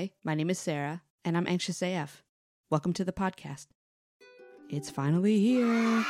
Hi, my name is Sarah, and I'm Anxious AF. Welcome to the podcast. It's finally here.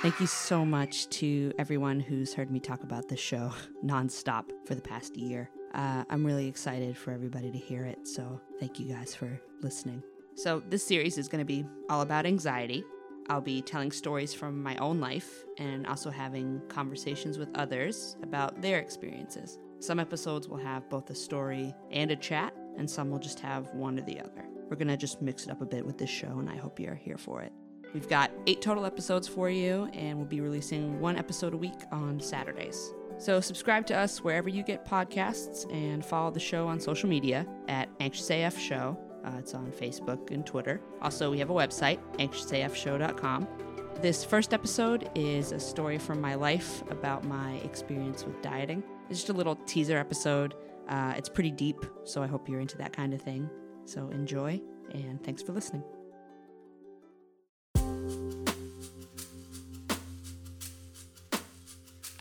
Thank you so much to everyone who's heard me talk about this show nonstop for the past year. Uh, I'm really excited for everybody to hear it, so thank you guys for listening. So, this series is going to be all about anxiety. I'll be telling stories from my own life and also having conversations with others about their experiences. Some episodes will have both a story and a chat, and some will just have one or the other. We're going to just mix it up a bit with this show, and I hope you're here for it. We've got eight total episodes for you, and we'll be releasing one episode a week on Saturdays. So, subscribe to us wherever you get podcasts and follow the show on social media at Anxious AF Show. Uh, it's on Facebook and Twitter. Also, we have a website, anxiousafshow.com. This first episode is a story from my life about my experience with dieting. It's just a little teaser episode. Uh, it's pretty deep, so I hope you're into that kind of thing. So, enjoy, and thanks for listening.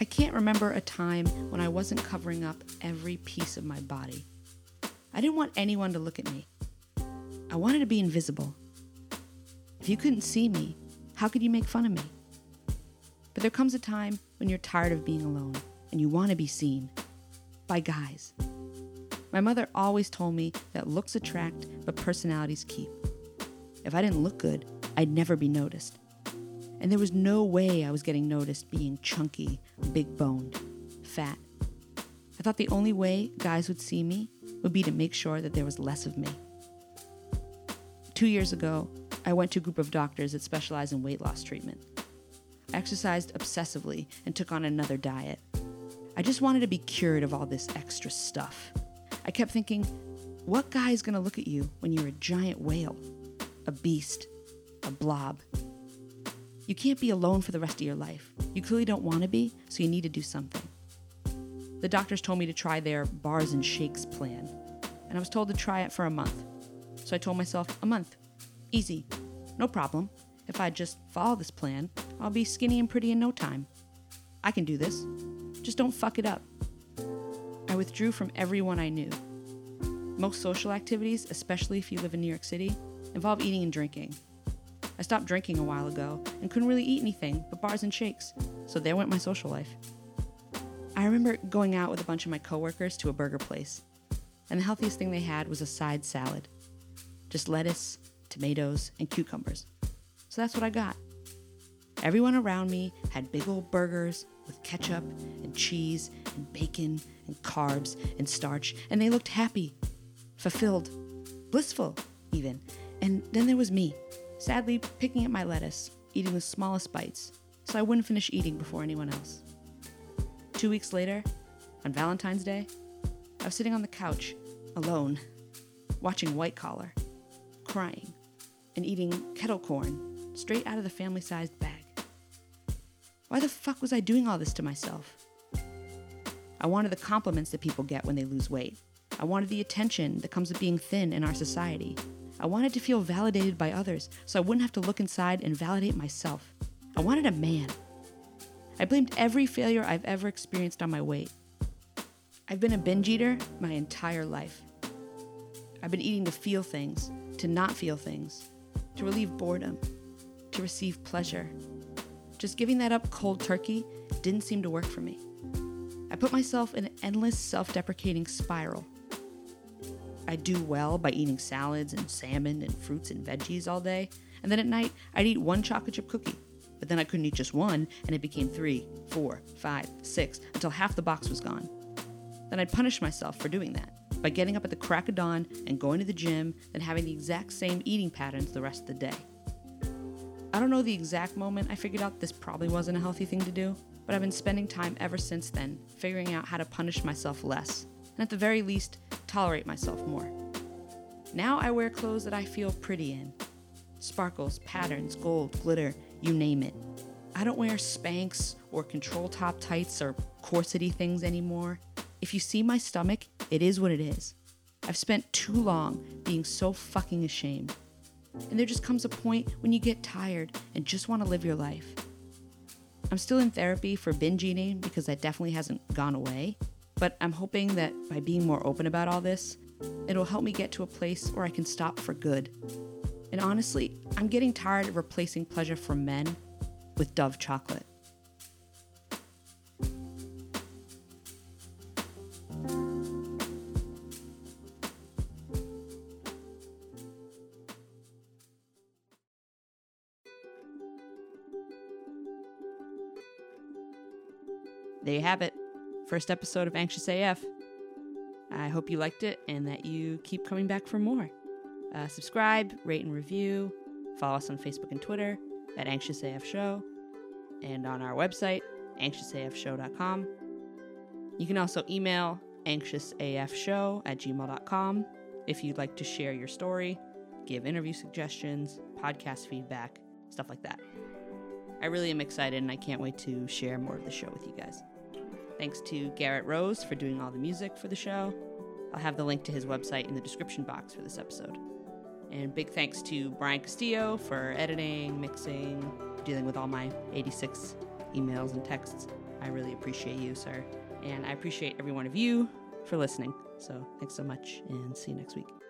I can't remember a time when I wasn't covering up every piece of my body. I didn't want anyone to look at me. I wanted to be invisible. If you couldn't see me, how could you make fun of me? But there comes a time when you're tired of being alone and you want to be seen by guys. My mother always told me that looks attract, but personalities keep. If I didn't look good, I'd never be noticed and there was no way I was getting noticed being chunky, big boned, fat. I thought the only way guys would see me would be to make sure that there was less of me. Two years ago, I went to a group of doctors that specialize in weight loss treatment. I exercised obsessively and took on another diet. I just wanted to be cured of all this extra stuff. I kept thinking, what guy is going to look at you when you're a giant whale, a beast, a blob? You can't be alone for the rest of your life. You clearly don't want to be, so you need to do something. The doctors told me to try their bars and shakes plan, and I was told to try it for a month. So I told myself, a month. Easy. No problem. If I just follow this plan, I'll be skinny and pretty in no time. I can do this. Just don't fuck it up. I withdrew from everyone I knew. Most social activities, especially if you live in New York City, involve eating and drinking. I stopped drinking a while ago and couldn't really eat anything but bars and shakes, so there went my social life. I remember going out with a bunch of my coworkers to a burger place, and the healthiest thing they had was a side salad just lettuce, tomatoes, and cucumbers. So that's what I got. Everyone around me had big old burgers with ketchup and cheese and bacon and carbs and starch, and they looked happy, fulfilled, blissful, even. And then there was me sadly picking at my lettuce, eating the smallest bites, so I wouldn't finish eating before anyone else. Two weeks later, on Valentine's Day, I was sitting on the couch, alone, watching White Collar, crying, and eating kettle corn straight out of the family sized bag. Why the fuck was I doing all this to myself? I wanted the compliments that people get when they lose weight. I wanted the attention that comes with being thin in our society. I wanted to feel validated by others so I wouldn't have to look inside and validate myself. I wanted a man. I blamed every failure I've ever experienced on my weight. I've been a binge eater my entire life. I've been eating to feel things, to not feel things, to relieve boredom, to receive pleasure. Just giving that up cold turkey didn't seem to work for me. I put myself in an endless self deprecating spiral I do well by eating salads and salmon and fruits and veggies all day, and then at night I'd eat one chocolate chip cookie. But then I couldn't eat just one, and it became three, four, five, six, until half the box was gone. Then I'd punish myself for doing that by getting up at the crack of dawn and going to the gym, then having the exact same eating patterns the rest of the day. I don't know the exact moment I figured out this probably wasn't a healthy thing to do, but I've been spending time ever since then figuring out how to punish myself less, and at the very least, tolerate myself more. Now I wear clothes that I feel pretty in sparkles, patterns, gold, glitter, you name it. I don't wear Spanx or control top tights or corsety things anymore. If you see my stomach, it is what it is. I've spent too long being so fucking ashamed. And there just comes a point when you get tired and just want to live your life. I'm still in therapy for binge eating because that definitely hasn't gone away. But I'm hoping that by being more open about all this, It'll help me get to a place where I can stop for good. And honestly, I'm getting tired of replacing pleasure for men with Dove chocolate. There you have it. First episode of Anxious AF. I hope you liked it and that you keep coming back for more. Uh, subscribe, rate, and review. Follow us on Facebook and Twitter at Anxious AF Show and on our website, anxiousafshow.com. You can also email anxiousafshow at gmail.com if you'd like to share your story, give interview suggestions, podcast feedback, stuff like that. I really am excited and I can't wait to share more of the show with you guys. Thanks to Garrett Rose for doing all the music for the show. I'll have the link to his website in the description box for this episode. And big thanks to Brian Castillo for editing, mixing, dealing with all my 86 emails and texts. I really appreciate you, sir. And I appreciate every one of you for listening. So thanks so much and see you next week.